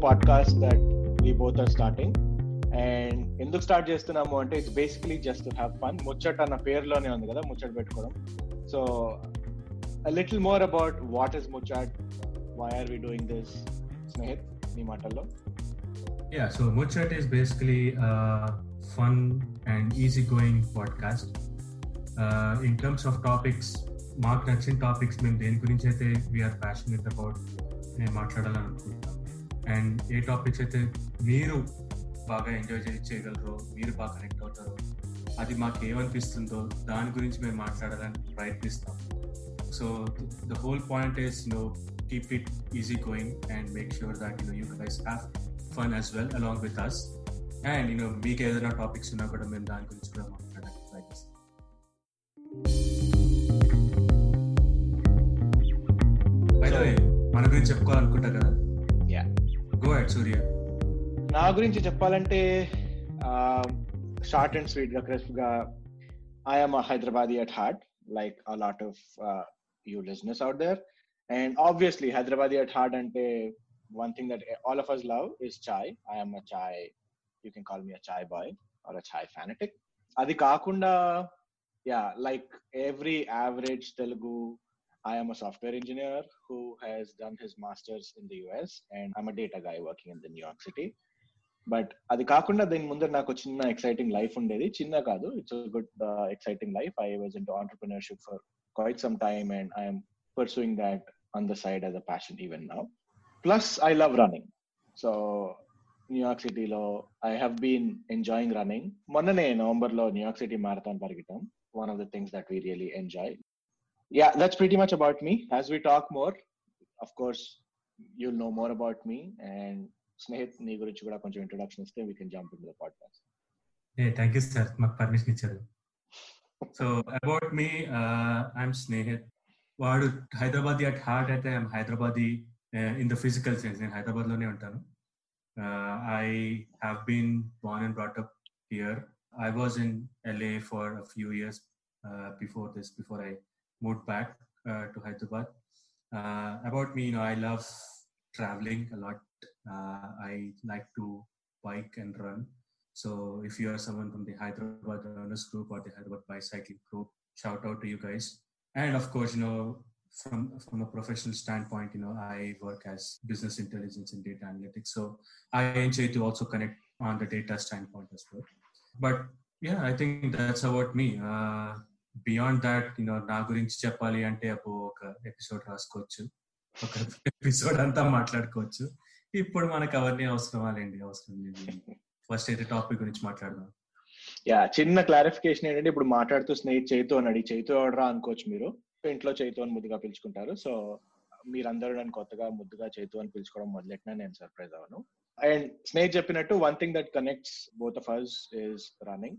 Podcast that we both are starting and ఎందుకు start చేస్తున్నాము అంటే it's basically just have fun ముచ్చట అన్న పేరులోనే ఉంది కదా ముచ్చట పెట్టుకోవడం so little more about what is ముచ్చట్ why are we doing this Snehith మీ మాటల్లో Yeah, so Muchat is basically a fun and easygoing podcast. Uh, in terms of topics, మాకు నచ్చిన టాపిక్స్ మేము దేని గురించి అయితే వీఆర్ ప్యాషనెట్ అబౌట్ నేను మాట్లాడాలని అనుకుంటాం అండ్ ఏ టాపిక్స్ అయితే మీరు బాగా ఎంజాయ్ చేసి చేయగలరో మీరు బాగా కనెక్ట్ అవుతారో అది మాకు ఏమనిపిస్తుందో దాని గురించి మేము మాట్లాడాలని ప్రయత్నిస్తాం. So the whole point is no keep it easy going and make sure that you know you guys have fun as well along with us and you know మీకు ఏదైనా టాపిక్స్ ఉన్నా కూడా మేము దాని గురించి కూడా మాట్లాడడానికి ప్రయత్నిస్తాం. మన గురించి చెప్పుకోవాలనుకుంటా కదా? గో అట్ సూర్య నా గురించి చెప్పాలంటే షార్ట్ అండ్ స్వీట్గా క్రిస్ప్గా I'm Hyderabadi at heart like a lot of you listeners out there and obviously Hyderabadi at heart అంటే one thing that all of us love is chai I'm a chai you can call me a chai boy or a chai fanatic అది కాకుండా yeah like every average Telugu I am a software engineer who has done his master's in the US and I'm a data guy working in the New York City. But అది కాకుండా దీని ముందర నాకు చిన్న exciting life ఉండేది చిన్న కాదు it's good exciting life I was in to entrepreneurship for quite some time and I'm pursuing that on the side as a passion even now plus I love running so New York సిటీలో I have been enjoying running మొన్ననే November లో New York city marathon పరిగెట్టాం one of the things that we really enjoy yeah that's pretty much about me as we talk more of course you'll know more about me and Snehith నీ గురించి కూడా కొంచెం introduction ఇస్తే we can jump in the podcast A thank you sir మాకు permission ఇచ్చారు so about me I'm Snehith వాడు Hyderabadi at heart అయితే I'm Hyderabadi in the physical sense నేను హైదరాబాద్ లోనే ఉంటాను I have been born and brought up here I was in LA for a few years before this before I moved back uh, to Hyderabad. Uh, about me, you know, I love traveling a lot. Uh, I like to bike and run. So if you are someone from the Hyderabad Runners Group or the Hyderabad Bicycling Group, shout out to you guys. And of course, you know, from from a professional standpoint, you know, I work as business intelligence and data analytics. So I enjoy to also connect on the data standpoint as well. But yeah, I think that's about me. Uh, beyond that నేను నా గురించి చెప్పాలి అంటే అప్పుడు ఒక episode రాసుకోవచ్చు. ఒక episode అంతా మాట్లాడుకోవచ్చు. ఇప్పుడు మనకు అవన్నీ అవసరం లేండి? అవసరం లేదు. ఫస్ట్ అయితే టాపిక్ గురించి మాట్లాడదాం. యా చిన్న క్లారిఫికేషన్ ఏంటంటే ఇప్పుడు మాట్లాడుతూ స్నేహితు చైతు అని అడిగి చైతు ఎవడరా అనుకోవచ్చు మీరు? ఇంట్లో చైతు అని ముద్దుగా పిలుచుకుంటారు. సో మీరందరూ నన్ను కొత్తగా ముద్దుగా చైతు అని పిలుచుకోవడం మొదలెట్టినా నేను సర్ప్రైజ్ అవ్వను. అండ్ స్నేహిత్ చెప్పినట్టు one thing that connects both of us is running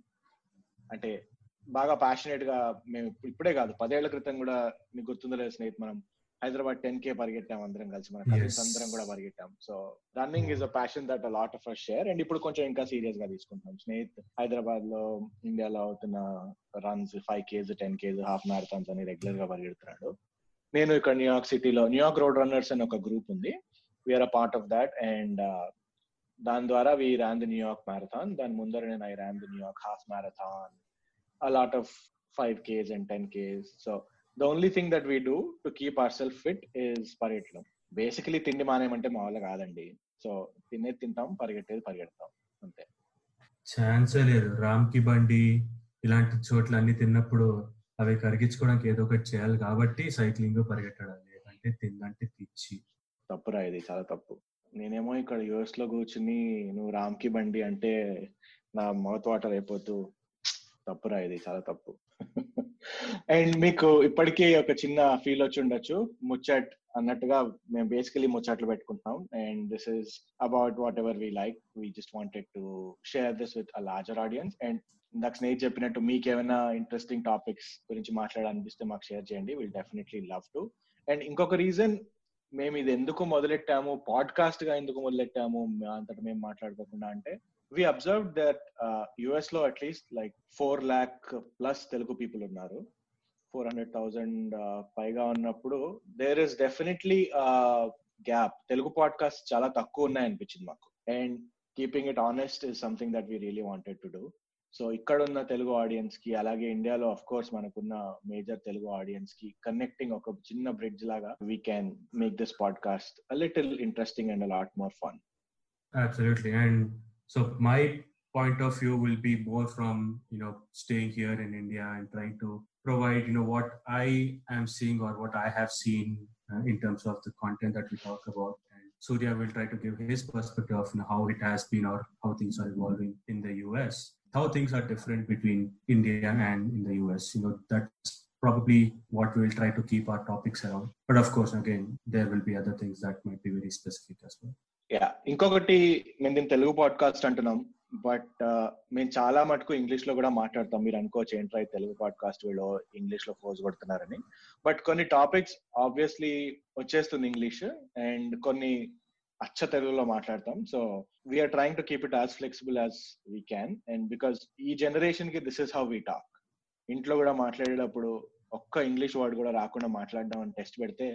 అంటే బాగా ప్యాషనేట్గా మేము ఇప్పుడే కాదు పదేళ్ళ క్రితం కూడా మీకు గుర్తుందో లేదు స్నేహిత్ మనం హైదరాబాద్ టెన్ కే పరిగెట్టాం అందరం కలిసి మన అందరం కూడా పరిగెట్టాం. So running is a passion that lot of share and ఇప్పుడు కొంచెం ఇంకా సీరియస్గా తీసుకుంటాం. స్నేహిత్ హైదరాబాద్లో ఇండియాలో అవుతున్న runs five Ks ten Ks half marathons అని రెగ్యులర్గా పరిగెడుతున్నాడు. నేను ఇక్కడ న్యూయార్క్ సిటీలో న్యూయార్క్ రోడ్ రన్నర్స్ అని ఒక గ్రూప్ ఉంది. We are a part of that and దాని ద్వారా we ran the New York marathon దాని ముందర నేను I ran the New York half marathon a lot of 5Ks and 10Ks. So the only thing that we do to keep ourselves fit is పరిగెట్టడం. Basically తిండి మానేమంటే మామూలుగా కాదండి. So తినేది తింటాం పరిగెట్టేది పరిగెడతాం. అంతే. ఛాన్సే లేదు. రామ్కి బండి ఇలాంటి చోట్ల అన్ని తిన్నప్పుడు అవి కరిగించుకోవడానికి ఏదో ఒకటి చేయాలి కాబట్టి సైక్లింగ్ పరిగెట్టడం లేదంటే తిందంటే పిచ్చి. తప్పురా ఇది. చాలా తప్పు. నేనేమో ఇక్కడ యుఎస్లో కూర్చుని నువ్వు రామ్కి బండి అంటే నా మౌత్ వాటర్ అయిపోతూ తప్పురా ఇది చాలా తప్పు. అండ్ మీకు ఇప్పటికీ ఒక చిన్న ఫీల్ వచ్చి ఉండొచ్చు. ముచ్చట్ అన్నట్టుగా మేము బేసికలీ ముచ్చట్లు పెట్టుకుంటున్నాం. And this is about whatever we like we just wanted to share this with a larger audience and ఇందాక స్నేహితు చెప్పినట్టు మీకు ఏమైనా ఇంట్రెస్టింగ్ టాపిక్స్ గురించి మాట్లాడాలనిపిస్తే మాకు షేర్ చేయండి. Will definitely love to and ఇంకొక రీజన్ మేము ఇది ఎందుకు మొదలెట్టాము పాడ్కాస్ట్గా ఎందుకు మొదలెట్టాము అంతటా మేము మాట్లాడుకోకుండా అంటే వి అబ్జర్వ్ దట్ యుఎస్ లో at least like four lakh plus Telugu people ఉన్నారు ఫోర్ హండ్రెడ్ థౌజండ్ పైగా ఉన్నప్పుడు there is definitely gap Telugu podcast చాలా తక్కువ ఉన్నాయి అనిపించింది మాకు and keeping it honest is something that we really wanted to do so ఇక్కడ ఉన్న తెలుగు ఆడియన్స్ కి అలాగే ఇండియాలో ఆఫ్ కోర్స్ మనకున్న మేజర్ తెలుగు ఆడియన్స్ కి కనెక్టింగ్ ఒక చిన్న బ్రిడ్జ్ లాగా we can make this podcast a little interesting and a lot more fun Absolutely. And so my point of view will be more from, you know, staying here in India and trying to provide, you know, what I am seeing or what I have seen uh, in terms of the content that we talk about. And Surya will try to give his perspective of how it has been or how things are evolving in the US, how things are different between India and in the US. You know, that's probably what we'll try to keep our topics around. But of course, again, there will be other things that might be very specific as well. Yeah ఇంకొకటి మేము దీన్ని Telugu podcast అంటున్నాం but uh, మేము చాలా మటుకు ఇంగ్లీష్లో కూడా మాట్లాడతాం. మీరు అనుకోవచ్చు ఏంట్రా తెలుగు పాడ్కాస్ట్ వీళ్ళు ఇంగ్లీష్లో ఫోర్స్ కొడుతున్నారని. బట్ కొన్ని టాపిక్స్ ఆబ్వియస్లీ వచ్చేస్తుంది ఇంగ్లీష్ అండ్ కొన్ని అచ్చ తెలుగులో మాట్లాడతాం. So we are trying to keep it as flexible as we can and because ఈ జనరేషన్కి this is how we talk ఇంట్లో కూడా మాట్లాడేటప్పుడు ఒక్క ఇంగ్లీష్ వర్డ్ కూడా రాకుండా మాట్లాడడం అని టెస్ట్ పెడితే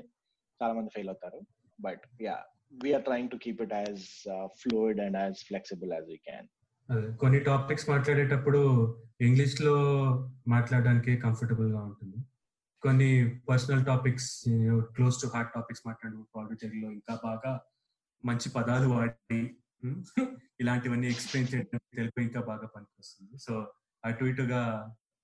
చాలా మంది ఫెయిల్ అవుతారు. But yeah we are trying to keep it as fluid and as flexible as we can అదే, కొన్ని టాపిక్స్ మాట్లాడేటప్పుడు ఇంగ్లీష్లో మాట్లాడడానికి కంఫర్టబుల్గా ఉంటుంది. కొన్ని personal topics close to heart topics మాట్లాడు తెలుగులో ఇంకా బాగా మంచి పదాలు వాడి ఇలాంటివన్నీ ఎక్స్ప్లెయిన్ చేయడం తెలుగు ఇంకా బాగా పనికొస్తుంది. సో అటు ఇటుగా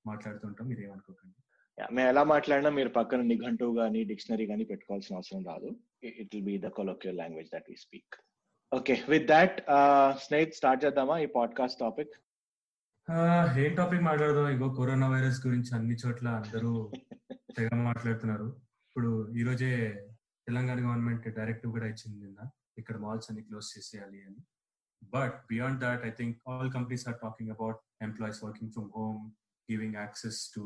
మాట్లాడుతుంటాం మీరు ఏమనుకోకండి మేము ఎలా మాట్లాడినా మీరు పక్కన నిఘంటు గానీ డిక్షనరీ గానీ పెట్టుకోవాల్సిన అవసరం రాదు. it will be the colloquial language that we speak. Okay, with that, uh, Snehit, start Jadama, ఈ పాడ్కాస్ట్ టాపిక్ ఏ టాపిక్ మాట్లాడదాం ఇగో కరోనా వైరస్ గురించి అన్ని చోట్ల అందరూ తెగ మాట్లాడుతున్నారు ఇప్పుడు ఈరోజే తెలంగాణ గవర్నమెంట్ డైరెక్టివ్ కూడా ఇచ్చింది నిన్న ఇక్కడ మాల్స్ అన్ని క్లోజ్ చేసేయాలి అని but beyond that I think all companies are talking about employees working from home giving access to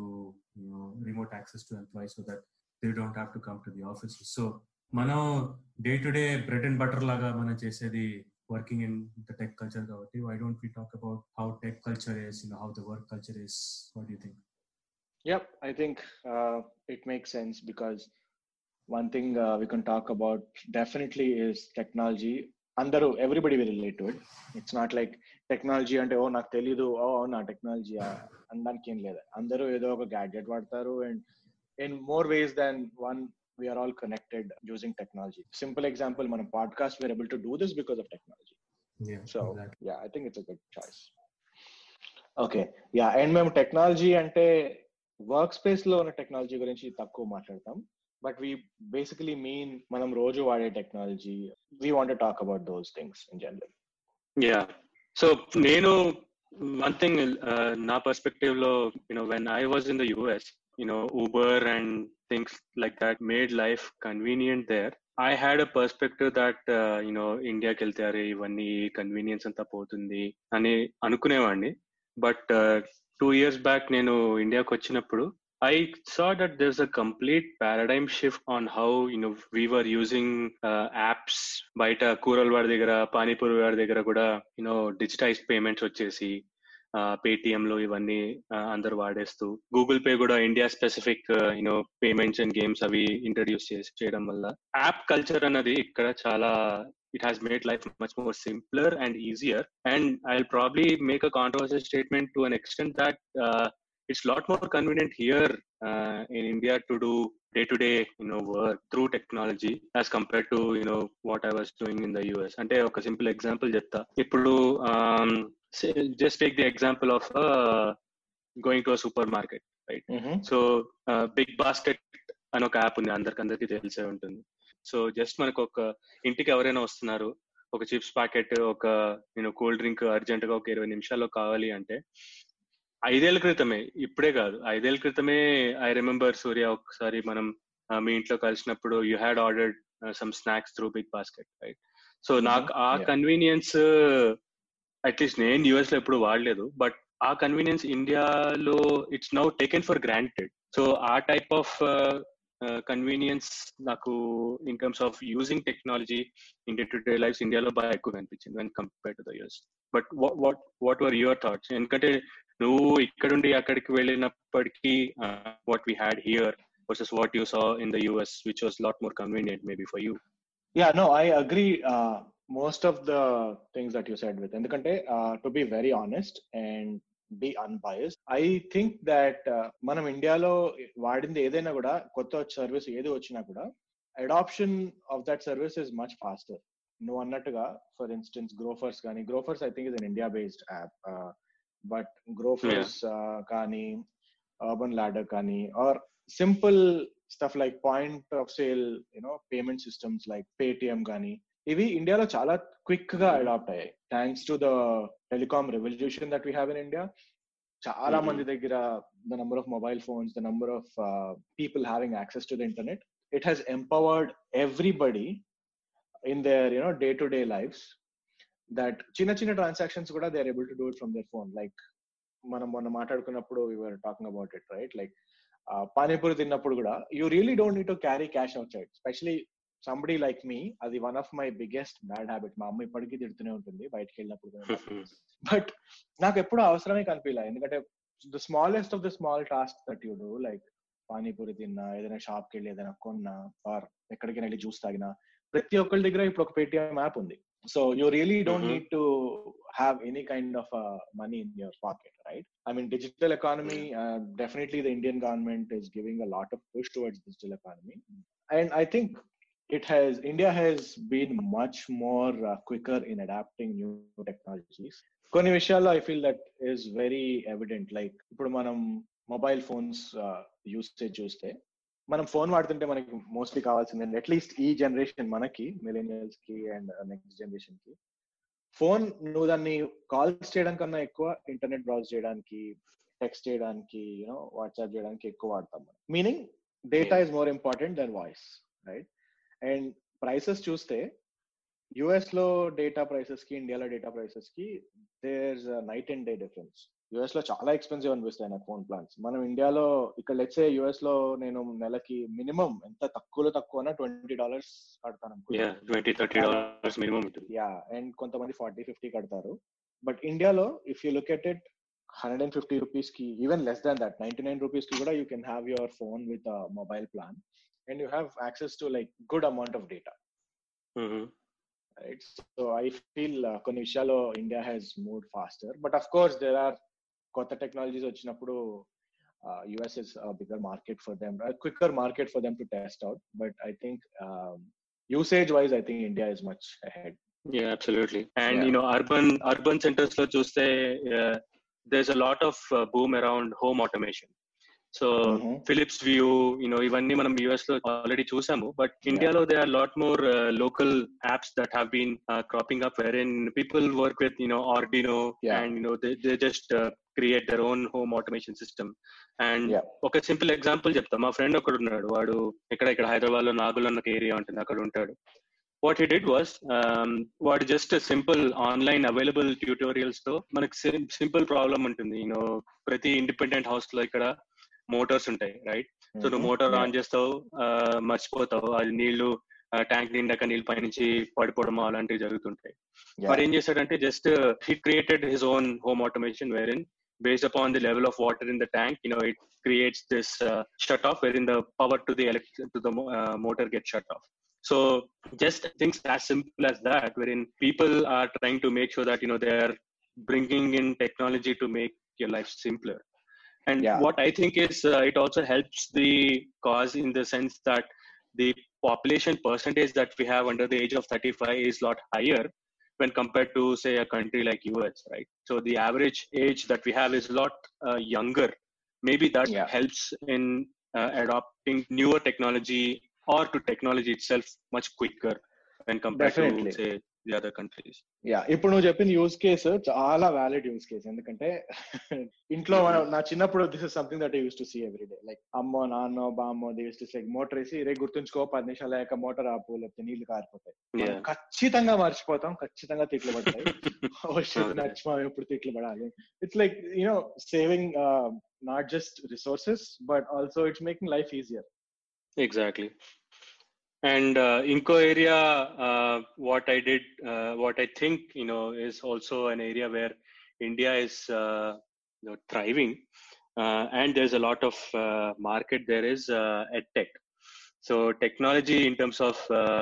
remote access to employees so that they don't have to come to the office so మనం day to day bread and butter లాగా మనం చేసేది working in the tech culture కాబట్టి why don't we talk about how tech culture is you know how the work culture is what you think Yep, I think uh, it makes sense because one thing uh, we can talk about definitely is technology. అందరూ everybody will relate to it it's not like technology అంటే ఓ నాకు తెలీదు ఓ నా technology అనడానికి ఏం లేదు అందరూ ఏదో ఒక గ్యాడ్జెట్ వాడతారు and in more ways than one we are all connected using technology simple example మనం podcast we are able to do this because of technology Yeah, So, exactly. yeah, I think it's a good choice. Okay yeah and మేము technology అంటే work space లో ఉన్న technology గురించి తక్కువ మాట్లాడతాం but we basically mean మనం రోజు వాడే technology we want talk about those things in general yeah so నేను వన్ థింగ్ నా పర్స్పెక్టివ్ లో you know when I was in the US you know Uber and things like that made life convenient there I had a perspective that you know ఇండియాకి వెళ్తే అరే ఇవన్నీ convenience అంతా పోతుంది అని అనుకునేవాడిని బట్ టూ ఇయర్స్ బ్యాక్ నేను ఇండియాకి వచ్చినప్పుడు I saw that there's a complete paradigm shift on how you know we were using uh, apps బయట కూరల వాడి దగ్గర పానీపూరి వాడి దగ్గర కూడా యూనో డిజిటైజ్డ్ పేమెంట్స్ వచ్చేసి పేటిఎంలు ఇవన్నీ అందరు వాడేస్తూ గూగుల్ పే కూడా India specific you know payments and games అవి ఇంట్రడ్యూస్ చేసి చేయడం వల్ల యాప్ కల్చర్ అన్నది ఇక్కడ చాలా it has made life much more simpler and easier and I probably make a controversial statement to an extent that it's lot more convenient here in India to do day to day you know work through technology as compare to you know what I was doing in the US అంటే ఒక simple example చెప్తా. ఇప్పుడు just take the example of going to a super market right so big basket అని ఒక app ఉంది అందరికి అందరికి తెలిసే ఉంటుంది. సో జస్ట్ మనకు ఒక ఇంటికి ఎవరైనా వస్తున్నారు ఒక చిప్స్ ప్యాకెట్ ఒక నేను కూల్ డ్రింక్ అర్జెంట్గా ఒక ఇరవై నిమిషాల్లో కావాలి అంటే ఐదేళ్ళ క్రితమే ఇప్పుడే కాదు ఐదేళ్ళ క్రితమే ఐ రిమెంబర్ సూర్య ఒకసారి మనం మీ ఇంట్లో కలిసినప్పుడు you had ordered some snacks through big basket right so నాకు ఆ కన్వీనియన్స్ అట్లీస్ట్ నేను యుఎస్లో ఎప్పుడు వాడలేదు బట్ ఆ కన్వీనియన్స్ ఇండియాలో it's now taken for granted. So ఆ టైప్ ఆఫ్ కన్వీనియన్స్ నాకు in terms of using technology in day to day life ఇండియాలో బాగా ఎక్కువ కనిపించింది when compare to the US. But what what were your thoughts? ఎందుకంటే నువ్వు ఇక్కడుండి అక్కడికి వెళ్ళినప్పటికీ what we had here versus what you saw in the US which was lot more convenient maybe for you yeah no I agree Uh, most of the things that you said with ఎందుకంటే uh, to be very honest and be unbiased I think that మనం ఇండియాలో వాడింది ఏదైనా కూడా కొత్త service ఏది వచ్చినా కూడా adoption of that service is much faster నువ్వు అన్నట్టుగా ఫర్ ఇన్స్టెన్స్ గ్రోఫర్స్ కానీ Grofers I think is an India based app but Grofers కానీ అర్బన్ ల్యాడర్ కానీ are simple stuff like point of sale you know payment systems like Paytm కానీ ఇవి ఇండియాలో చాలా quick గా అడాప్ట్ అయ్యాయి thanks to the telecom revolution that we have in India చాలా మంది దగ్గర the number of mobile phones the number of people having access to the internet it has empowered everybody in their you know day to day lives that చిన్న చిన్న transactions కూడా they are able to do it from there phone like మనం మొన్న మాట్లాడుకున్నప్పుడు you're talking about it right like panipuri తిన్నప్పుడు కూడా you really don't need to carry cash outside especially somebody like me అది one of my biggest bad habit మా అమ్మ ఇప్పటికీ తిడుతూనే ఉంటుంది బయటకు వెళ్ళినప్పుడు బట్ నాకు ఎప్పుడు అవసరమే కనిపించలే ఎందుకంటే the smallest of the small task that you do like panipuri తిన్నా ఏదైనా షాప్కి వెళ్ళి ఏదైనా కొన్నా ఆర్ ఎక్కడికి వెళ్ళి జ్యూస్ తాగినా ప్రతి ఒక్కరి దగ్గర ఇప్పుడు ఒక పేటిఎం యాప్ ఉంది. So you really don't need to have any kind of money in your pocket right I mean digital economy definitely the Indian government is giving a lot of push towards digital economy and I think it has india has been much more uh, quicker in adapting new technologies. కొన్ని విషయాల్లో I feel that is very evident like ఇప్పుడు మనం mobile phones usage చూస్తే మనం phone వాడుతుంటే మనకి mostly కావాల్సింది at least ఈ జనరేషన్ మనకి మిలీనియల్స్కి అండ్ నెక్స్ట్ జనరేషన్కి ఫోన్ నువ్వు దాన్ని కాల్స్ చేయడం కన్నా ఎక్కువ ఇంటర్నెట్ బ్రౌజ్ చేయడానికి టెక్స్ట్ చేయడానికి యూనో వాట్సాప్ చేయడానికి ఎక్కువ వాడతాం meaning data is more important than voice right and prices చూస్తే యుఎస్లో డేటా ప్రైసెస్కి ఇండియాలో data ప్రైసెస్కి there night and day difference యుఎస్లో చాలా ఎక్స్పెన్సివ్ అనిపిస్తాయి నాకు ఫోన్ ప్లాన్స్ మనం ఇండియాలో ఇక్కడ లెట్సే యుఎస్లో నేను నెలకి మినిమం ఎంత తక్కువలో తక్కువ ట్వంటీ డాలర్స్ కడతాను యా అండ్ కొంతమంది ఫార్టీ ఫిఫ్టీ కడతారు. బట్ ఇండియాలో if you look at it hundred and fifty రూపీస్కి even less than that ninety nine రూపీస్కి కూడా you can have your phone with mobile plan and you have access to like good amount of data mm-hmm. right so i feel uh, కొన్ని విషయాల్లో India has move faster but of course there are కొత్త technologies వచ్చినప్పుడు US is bigger market for them quicker market for them to test out but I think usage wise I think India is much ahead Yeah, absolutely. And yeah. you know, urban urban centers lo chuste, uh, there's a lot of uh, boom around home automation. So Philips Hue you know ఇవన్నీ మనం యుఎస్లో already చూసాము. But ఇండియాలో they are lot more local apps that have been cropping up wherein people work with you know Arduino and you know they just create their own home automation system and ఒక simple example చెప్తా. మా friend ఒకడు ఉన్నాడు. వాడు ఇక్కడ ఇక్కడ హైదరాబాద్లో నాగుల్ అన్న ఏరియా ఉంటుంది. అక్కడ ఉంటాడు. వాట్ హీ డిడ్ వాస్ వాడు జస్ట్ సింపుల్ ఆన్లైన్ అవైలబుల్ ట్యూటోరియల్స్తో మనకి సింపుల్ ప్రాబ్లం ఉంటుంది. యూనో ప్రతి ఇండిపెండెంట్ హౌస్లో ఇక్కడ మోటార్స్ ఉంటాయి రైట్ సో నువ్వు మోటార్ ఆన్ చేస్తావు మర్చిపోతావు అది నీళ్లు ట్యాంక్ నిండాక నీళ్ళు పైనుంచి పడిపోవడం అలాంటివి జరుగుతుంటాయి మరి ఏం చేశాడంటే just he created his own home automation wear in based upon the level of water in the tank you know it creates this uh, shut off wherein the power to the elect- to the uh, motor gets shut off so just things as simple as that wherein people are trying to make sure that you know they are bringing in technology to make your life simpler and Yeah. what i think is uh, it also helps the cause in the sense that the population percentage that we have under the age of 35 is a lot higher when compared to say a country like us right so the average age that we have is a lot uh, younger maybe that Yeah. helps in uh, adopting newer technology or to technology itself much quicker when compared Definitely. to say the other countries. Yeah ఇప్పుడు నువ్వు చెప్పిన use case చాలా valid use case ఎందుకంటే ఇంట్లో మనం నా చిన్నప్పుడు this is something that use to see every day like అమ్మో నాన్నో బామ్మో దిస్ టు లైక్ మోటార్ వేసి రే గుర్తుంచుకో పది నిమిషాలు లేక మోటార్ ఆపు లేకపోతే నీళ్ళు కారిపోతాయి. మనం ఖచ్చితంగా మర్చిపోతాం ఖచ్చితంగా తిట్లు పడతాయి. షిట్ అవును. మర్చిపోయాం ఎప్పుడు తిట్లు పడాలి? It's like you know saving not just resources but also it's making life easier exactly. And uh, inco area uh, what i did uh, what i think you know is also an area where india is uh, you know, thriving uh, and there's a lot of uh, market there is uh, tech. So technology in terms of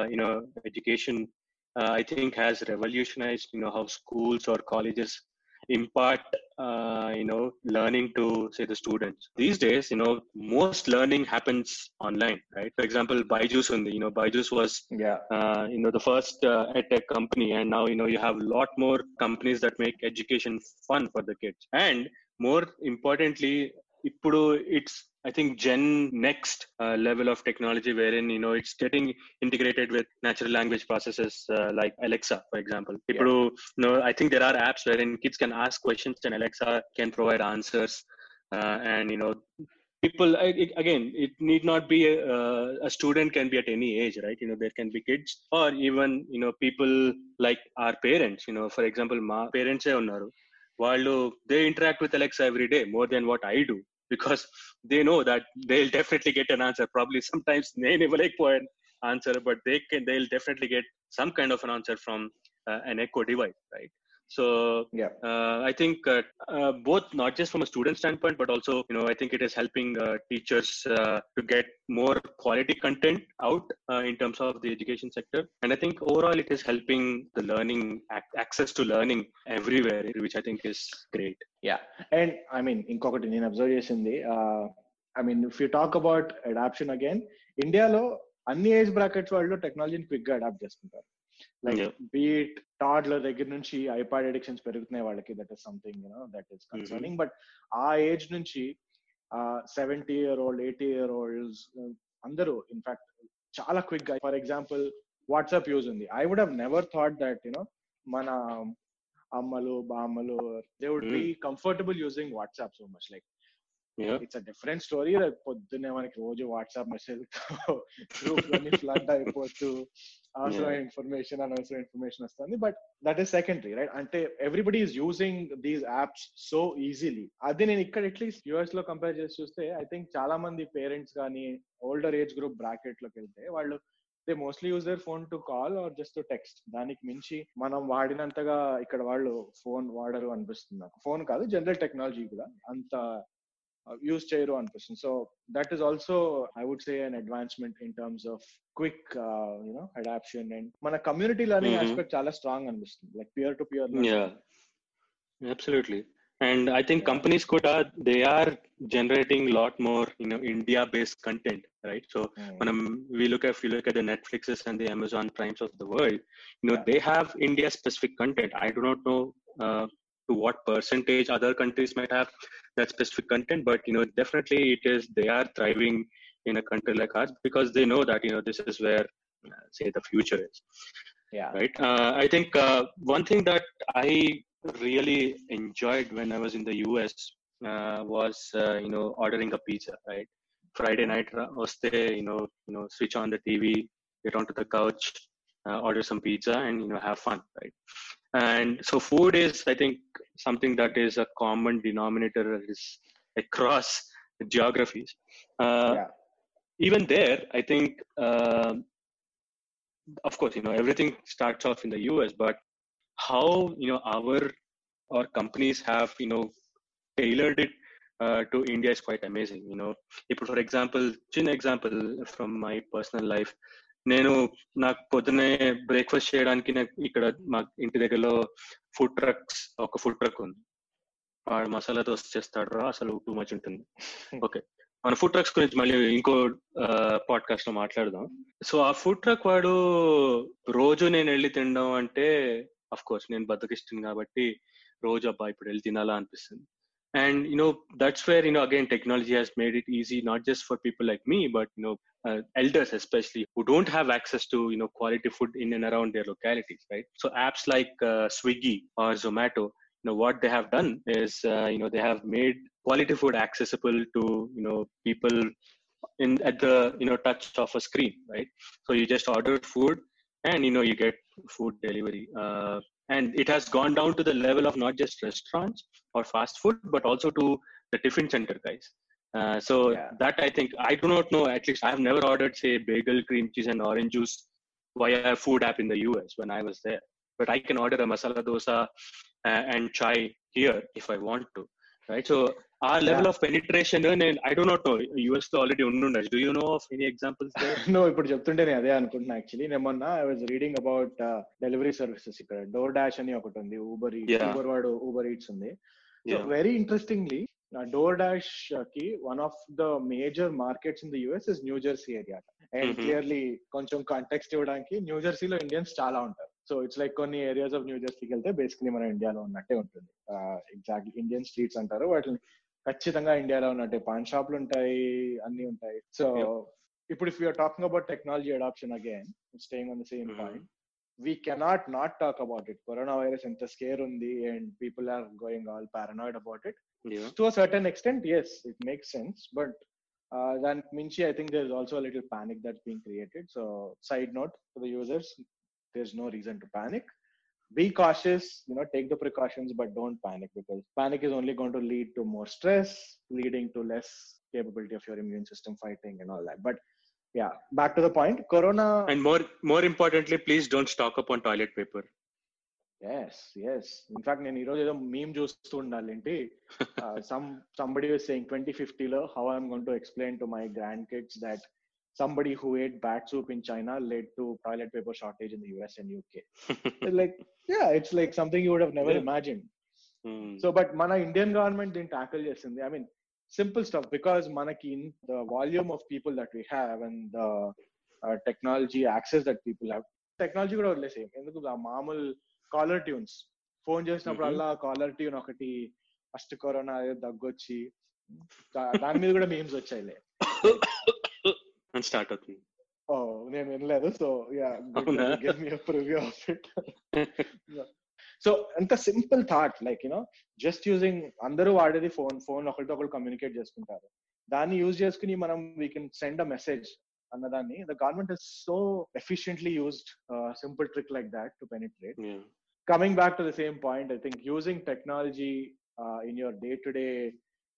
you know education, I think has revolutionized you know how schools or colleges impart uh, you know learning to say the students. These days you know most learning happens online right? For example byju's the you know byju's was yeah. uh, you know the first uh, tech company and now you know you have a lot more companies that make education fun for the kids. And more importantly ఇప్పుడు it's I think Gen next uh, level of technology wherein you know it's getting integrated with natural language processes uh, like Alexa, for example. Yeah. People, you know, I think there are apps wherein kids can ask questions and Alexa can provide answers. Uh, and you know, people I- it, again, it need not be a, uh, a student can be at any age, right? You know, there can be kids or even you know people like our parents. You know, for example, మా parents ఏ ఉన్నారు వాళ్ళు they interact with Alexa every day more than what I do because they know that they'll definitely get an answer. Probably sometimes they never like an answer, but they can they'll definitely get some kind of an answer from uh, an echo device, right? So Yeah. uh, I think uh, uh, both not just from a student standpoint, but also you know I think it is helping uh, teachers uh, to get more quality content out uh, in terms of the education sector, and I think overall it is helping the learning ac- access to learning everywhere, which I think is great. Yeah and I mean ఇంకొకటి నేను observe చేసింది I mean if you talk about adoption again ఇండియాలో అన్ని age brackets వాళ్ళు టెక్నాలజీని quick గా adapt చేసుకుంటారు like. Beat toddler దగ్గర నుంచి ఐపాడ్ అడిక్షన్స్ పెరుగుతున్నాయి వాళ్ళకి that is something you know that is concerning but ఆ ఏజ్ నుంచి seventy year old eighty year olds అందరూ ఇన్ఫాక్ట్ చాలా క్విక్గా ఫర్ ఎగ్జాంపుల్ వాట్సాప్ యూజ్ ఉంది I would have never thought that you know మన అమ్మలు బామ్మలు they would be comfortable using WhatsApp so much like. It's a different story పొద్దున్నే మనకి రోజు WhatsApp message group flood అయిపోతూ అవసరమైన ఇన్ఫర్మేషన్ అనవసరం ఇన్ఫర్మేషన్ వస్తుంది. But that is secondary right అంటే everybody is using these apps so easily అది నేను ఇక్కడ అట్లీస్ట్ యూఎస్లో కంపేర్ చేసి చూస్తే ఐ థింక్ చాలా మంది పేరెంట్స్ కానీ ఓల్డర్ ఏజ్ గ్రూప్ బ్రాకెట్లోకి వెళ్తే వాళ్ళు they mostly use their phone to call or just to text దానికి మించి మనం వాడినంతగా ఇక్కడ వాళ్ళు ఫోన్ వాడరు అనిపిస్తుంది నాకు. ఫోన్ కాదు జనరల్ టెక్నాలజీ కూడా. అంత యూజ్ చేయరు అనిపిస్తుంది so that is also I would say an advancement in terms of quick you know adoption and మన కమ్యూనిటీ లర్నింగ్ Mhm. ఆస్పెక్ట్ చాలా స్ట్రాంగ్ అనిపిస్తుంది like pear to pear Yeah, absolutely. And I think Yeah. companies could are they are generating a lot more you know India-based content, right? So when we look at if you look at the Netflixes and the Amazon Primes of the world, you know Yeah. they have India-specific content. I do not know uh, to what percentage other countries might have that specific content, but you know definitely it is they are thriving in a country like ours because they know that you know this is where uh, say the future is. Yeah. Right? Uh, i think uh, one thing that i really enjoyed when i was in the us uh, was uh, you know ordering a pizza right? Friday night vaste you know you know switch on the tv get onto the couch uh, order some pizza and you know have fun right and so food is i think something that is a common denominator that is across geographies uh, yeah. even there i think uh, of course you know everything starts off in the us but how you know our our companies have you know tailored it uh, to india is quite amazing you know if for example chin example from my personal life నేను నాకు పొద్దునే breakfast చేయడానికి నాకు ఇక్కడ మా ఇంటి దగ్గరలో food trucks ఒక ఫుడ్ ట్రక్ ఉంది. వాడు మసాలా దోశ చేస్తాడు రా అసలు టూ మచ్ ఉంటుంది. ఓకే మన ఫుడ్ ట్రక్స్ గురించి మళ్ళీ ఇంకో పాడ్కాస్ట్లో మాట్లాడదాం. సో ఆ ఫుడ్ ట్రక్ వాడు రోజు నేను వెళ్ళి తినడం అంటే అఫ్ కోర్స్ నేను బద్దకిస్తుంది కాబట్టి రోజు అబ్బా ఇప్పుడు వెళ్ళి తినాలా అనిపిస్తుంది. And you know that's where you know again technology has made it easy not just for people like me but you know elders especially who don't have access to you know quality food in and around their localities right? So apps like uh, swiggy or zomato you know what they have done is uh, you know they have made quality food accessible to you know people in at the you know touch of a screen right? So you just order food and you know you get food delivery uh, and it has gone down to the level of not just restaurants or fast food but also to the tiffin center guys uh, so Yeah. that i think i do not know at least i have never ordered say bagel cream cheese and orange juice via a food app in the us when i was there but i can order a masala dosa uh, and chai here if i want to right so ఆ level of penetration నేను I don't know యుఎస్లో already ఉండుండొచ్చు do you know of any examples నువ్వు ఇప్పుడు చెప్తుంటే నేను అదే అనుకుంటున్నా యాక్చువల్లీ నేను మొన్న I was reading about delivery services ఇక్కడ డోర్ డాష్ అని ఒకటి ఉంది ఊబర్ Yeah. ఊబర్ వాడు ఊబర్ ఈట్స్ ఉంది very interestingly Now, DoorDash ki one of the major markets in the US is New Jersey area. And mm-hmm. కొంచెం context ఇవ్వడానికి new జెర్సీలో Indians చాలా ఉంటారు. సో ఇట్స్ లైక్ కొన్ని ఏరియాస్ ఆఫ్ న్యూ జెర్సీకి వెళ్తే బేసిక్లీ మన ఇండియాలో ఉన్నట్టే ఉంటుంది. ఎగ్జాక్ట్ ఇండియన్ స్ట్రీట్స్ అంటారు. వాటిని ఖచ్చితంగా ఇండియాలో ఉన్నట్టే. పాన్ షాప్లు ఉంటాయి అన్ని ఉంటాయి. సో ఇప్పుడు if you're talking about technology adoption again staying on the same point we cannot not talk about it corona virus ఎంత స్కేర్ ఉంది and people are going all paranoid about it Yeah. To a certain extent, yes, it makes sense. But uh, than Minchi, I think there's also a little panic that's being created. So, side note for the users, there's no reason to panic. Be cautious, you know, take the precautions, but don't panic because panic is only going to lead to more stress, leading to less capability of your immune system fighting and all that. But yeah, back to the point, Corona. And more, more importantly, please don't stock up on toilet paper. Yes yes in fact నేను ఈరోజు ఏదో మేము చూస్తూ ఉండాలి ఏంటి some somebody saying twenty ఫిఫ్టీలో how I'm gonna explain to my grandkids that somebody who ate bat soup in China led to toilet paper shortage in US and UK like yeah it's like something you would have never imagine so but మన Indian government దీన్ని tackle చేసింది I mean simple stuff because మనకి the volume of people that we have and the technology access that people have technology కూడా వదిలేసేయం. ఎందుకు? మామూలు caller tunes phone చేసినప్పుడల్లా caller tune ఒకటి ఫస్ట్ కరోనా దగ్గొచ్చి దా- దాని మీద కూడా మీమ్స్ వచ్చాయిలే అని స్టార్ట్ అవుతుంది ఓ నేను వినలేదు సో యా అవునా? Give me preview of it so ఎంత simple thought like you know just using అందరూ వాడేది ఫోన్ ఫోన్ ఒకరితో ఒకరు కమ్యూనికేట్ చేసుకుంటారు దాన్ని యూజ్ చేసుకుని మనం we can send a message అన్నదాన్ని the government is so efficiently used simple trick like that to penetrate Yeah. coming back to the same point, I think using technology uh, in your day-to-day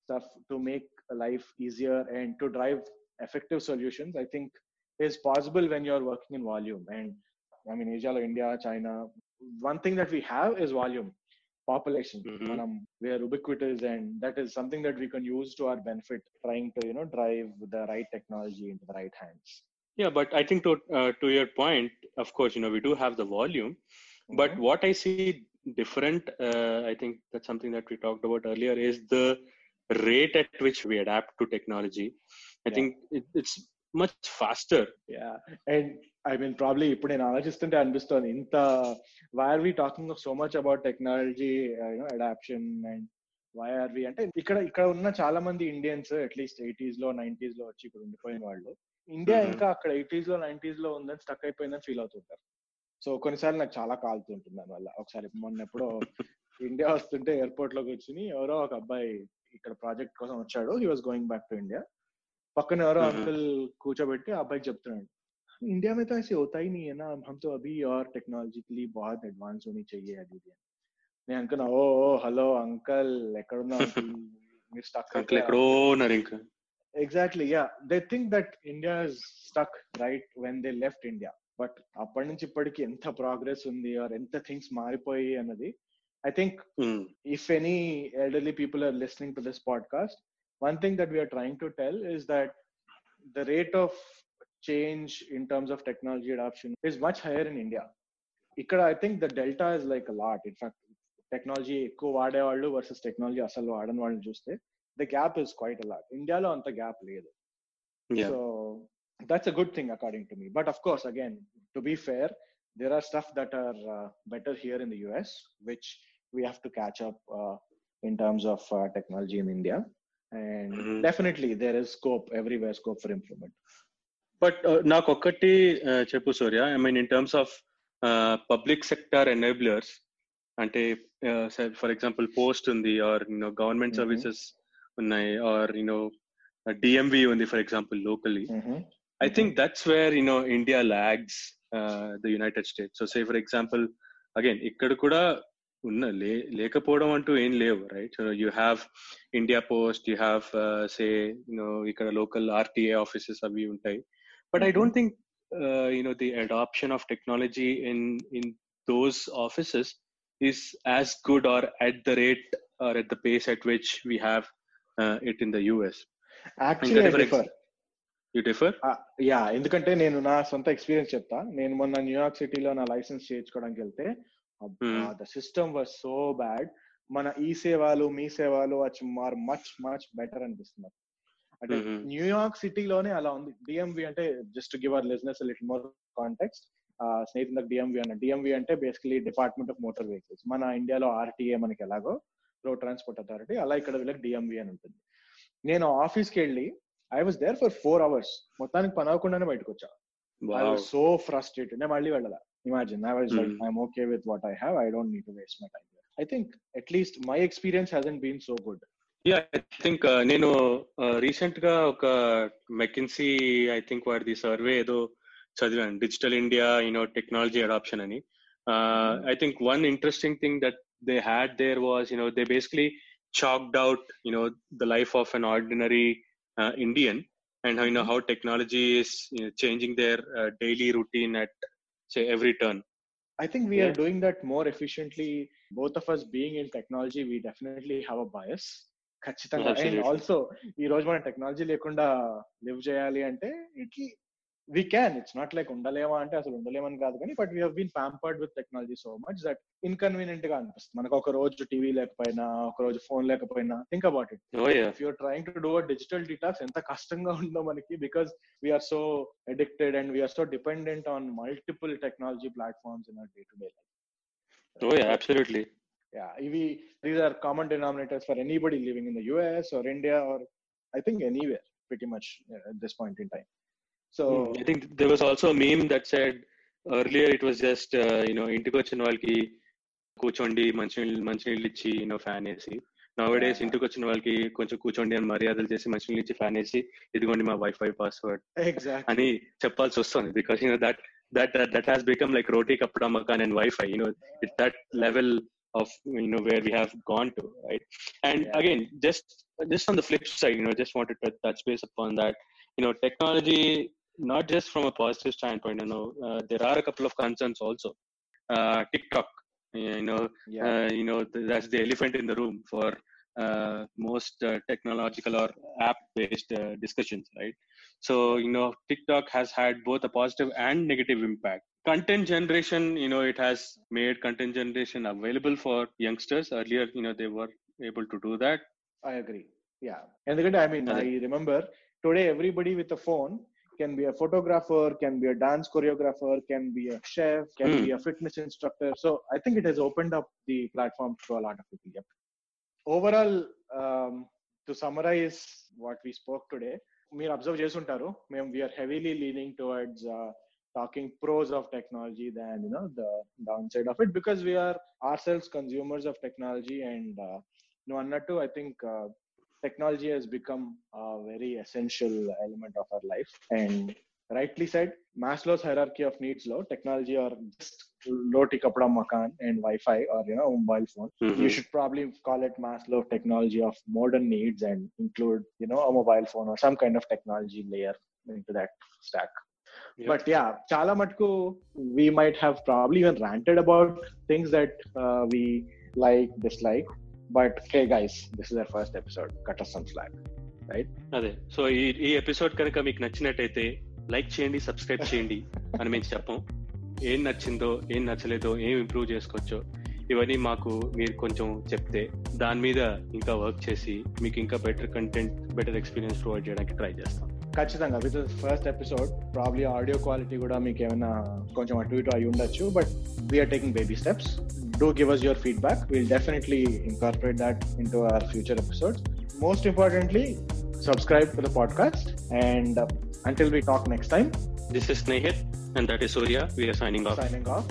stuff to make life easier and to drive effective solutions, I think is possible when you're working in volume. And I mean, Asia, India, China, one thing that we have is volume, population. Mhm. Manam, we are ubiquitous, and that is something that we can use to our benefit, trying to you know drive the right technology into the right hands. Yeah, but I think to uh, to your point, of course, you know, we do have the volume, but Mhm. what I see different, uh, I think that's something that we talked about earlier, is the rate at which we adapt to technology. I Yeah. think it, it's much faster. Yeah and I mean probably ఇప్పుడు నేను ఆలోచిస్తుంటే అనిపిస్తుంది ఇంత why are we talking so much about technology you know adoption and why are we అంటే ఇక్కడ ఇక్కడ ఉన్న చాలా మంది ఇండియన్స్ అట్లీస్ట్ ఎయిటీస్ లో నైన్టీస్ లో వచ్చి ఇక్కడ ఉండిపోయిన వాళ్ళు ఇండియా Mhm. ఇంకా అక్కడ ఎయిటీస్ లో నైన్టీస్ లో ఉందని స్టక్ అయిపోయిందని ఫీల్ అవుతుంటారు సో కొన్నిసార్లు నాకు చాలా కాలుతుంటుంది దానివల్ల ఒకసారి మొన్న ఎప్పుడో ఇండియా వస్తుంటే ఎయిర్పోర్ట్ లోకి వచ్చి ఎవరో ఒక అబ్బాయి ఇక్కడ ప్రాజెక్ట్ కోసం వచ్చాడు he was going back to India పక్కన ఎవరో Mhm. అంకుల్ కూర్చోబెట్టి ఆ అబ్బాయికి చెప్తున్నాడు इंडिया में तो ऐसे होता ही नहीं है ना हम तो अभी और टेक्नोलॉजिकली बहुत एडवांस होनी चाहिए అది ఇది అని. నేను అనుకున్నా ఓ ఓ హలో అంకల్ ఎక్కడున్నా అంకుల్ మీరు స్టక్ Uncle ఎక్కడో ఉన్నారు ఇంకా. Exactly yeah they think that India is stuck right when they left India but అప్పటి నుంచి ఇప్పటికి ఎంత ప్రోగ్రెస్ ఉంది ఆర్ ఎంత థింగ్స్ మారిపోయి అన్నది I think hmm. If any elderly people are listening to this podcast one thing that we're trying to tell is that the rate of change in terms of technology adoption is much higher in India ఇక్కడ I think the delta is like lot in fact technology ఎక్కువ వాడేవాళ్ళు versus technology అసలు వాడని వాళ్ళని చూస్తే the gap is quite a lot ఇండియాలో అంత gap లేదు. So so that's a good thing according to me. But of course, again, to be fair, there are stuff that are uh, better here in the US, which we have to catch up uh, in terms of uh, technology in India. And Mhm. definitely, there is scope everywhere, scope for improvement. But నాకు ఒక్కటి uh, చెప్పు Surya I mean in terms of public sector enablers అంటే for example post ఉంది are you know government Mhm. Services ఉన్నాయి or you know DMV ఉంది for example locally Mhm. I think that's where you know India lags uh, the United States. So say for example, again, ఇక్కడ కూడా ఉన్న లే లేకపోవడం అంటూ ఏం లేవు right so you have India post you have say you know ఇక్కడ local RTA offices అవి ఉంటాయి but I don't think you know the adoption of technology in in those offices is as good or at the rate or at the pace at which we have uh, it in the US. Actually differ? Yeah ఎందుకంటే నేను నా సొంత experience చెప్తా నేను మొన్న New York సిటీలో నా licence చేయించుకోవడానికి వెళ్తే Hmm. The system was so bad మన ఈ సేవలు మీ సేవలు ఆర్ మచ్ మచ్ బెటర్ అనిపిస్తున్నారు అంటే. న్యూయార్క్ సిటీలోనే అలా ఉంది డిఎంవి అంటే just give our listeners little more context స్నేహితులకు డిఎంవి అన్న డిఎంవి అంటే basically department of motor vehicles మన ఇండియాలో ఆర్టీఏ మనకి ఎలాగో రోడ్ ట్రాన్స్పోర్ట్ అథారిటీ అలా ఇక్కడ వీళ్ళకి డిఎంవి అని ఉంటుంది నేను ఆఫీస్కి వెళ్ళి I was there for four hours మొత్తానికి పని అవ్వకుండానే బయటకు వచ్చా I Wow. Was so frustrated నేను మళ్ళీ వెళ్ళాల imagine I was like Hmm. I'm okay with what I have I don't need to waste my time I think at least my experience hasn't been so good yeah I think నేను recent గా ఒక McKinsey I think వాడిది survey ఏదో చదివాను digital India you know technology adoption అని I think one interesting thing that they had there was you know they basically chalked out you know the life of an ordinary uh, indian and how you know how technology is you know, changing their uh, daily routine at say every turn I think we Yeah. are doing that more efficiently. Both of us being in technology, we definitely have a bias. ఖచ్చితంగా and. Also ఈ రోజు మనం technology లేకుండా live చేయాలి అంటే it we can it's not like ఉండలేమా అంటే అసలు ఉండలేమని కాదు కానీ but we been pampered with technology so much that ఇన్కన్వీనియంట్గా అనిపిస్తుంది. మనకు ఒక రోజు టీవీ లేకపోయినా ఒక రోజు ఫోన్ లేకపోయినా think about it yeah. If you're trying to do a digital detox ఎంత కష్టంగా ఉందో మనకి because we're so addicted and we're so dependent on multiple technology platforms in day to day life yeah absolutely. Yeah ఇవి these are common denominators for anybody living in the us or india or i think anywhere pretty much at this point in time. so Hmm, I think there was also a meme that said earlier it was just uh, you know ఇంటికి వచ్చిన వాళ్ళకి కూర్చోండి మంచినీళ్ళు మంచినీళ్ళు ఇచ్చి you know fan వేసి నవడేస్ Yeah. ఇంటికి వచ్చిన వాళ్ళకి కొంచెం కూర్చోండి అని మర్యాదలు చేసి మంచినీళ్ళు ఇచ్చి ఫ్యాన్ వేసి ఇదిగోండి మా వైఫై పాస్వర్డ్ exactly అని చెప్పాల్సి వస్తుంది because you know that that that has become like roti kapda makaan and wifi you know it that level of you know where we have gone to right and Yeah. again just just on the flip side you know just wanted to touch base upon that you know technology not just from a positive standpoint you know uh, there are a couple of concerns also. Uh, tiktok you know yeah. uh, you know that's the elephant in the room for uh, most uh, technological or app based uh, discussions right? So you know tiktok has had both a positive and negative impact. Content generation you know it has made content generation available for youngsters. Earlier you know they were able to do that. I agree. Yeah. And again i mean i remember today everybody with a phone can be a photographer can be a dance choreographer can be a chef can Hmm. be a fitness instructor so i think it has opened up the platform to a lot of people yep. overall um, to summarize what we spoke today మీరు observe చేసుంటారు మేము we are heavily leaning towards talking pros of technology than you know the down side of it because we are are cells consumers of technology and నువ్వు అన్నట్టు I think technology has become a very essential element of our life. And rightly said maslow's hierarchy of needs low technology or just roti kapda makan and wi-fi or you know mobile phone Mhm. you should probably call it maslow technology of modern needs and include you know a mobile phone or some kind of technology layer into that stack. But yeah chala matku we might have probably even ranted about things that uh, we like dislike but hey guys this is our first episode. Cut us some slack అదే. So ఈ ఈ episode కనుక మీకు నచ్చినట్టయితే like చేయండి subscribe చేయండి అని మేము చెప్పం. ఏం నచ్చిందో ఏం నచ్చలేదో ఏం ఇంప్రూవ్ చేసుకోవచ్చో ఇవన్నీ మాకు మీరు కొంచెం చెప్తే దాని మీద ఇంకా వర్క్ చేసి మీకు ఇంకా better content better experience provide చేయడానికి ట్రై చేస్తాం. ఖచ్చితంగా. With first episode probably audio quality కూడా మీకు ఏమైనా కొంచెం అటు ఇటు అయి ఉండొచ్చు but we're taking baby steps do give us your feedback. We'll definitely incorporate that into our future episodes. Most importantly, subscribe to the podcast. And uh, until we talk next time, this is Snehit and that is Surya. We are signing off. Signing off.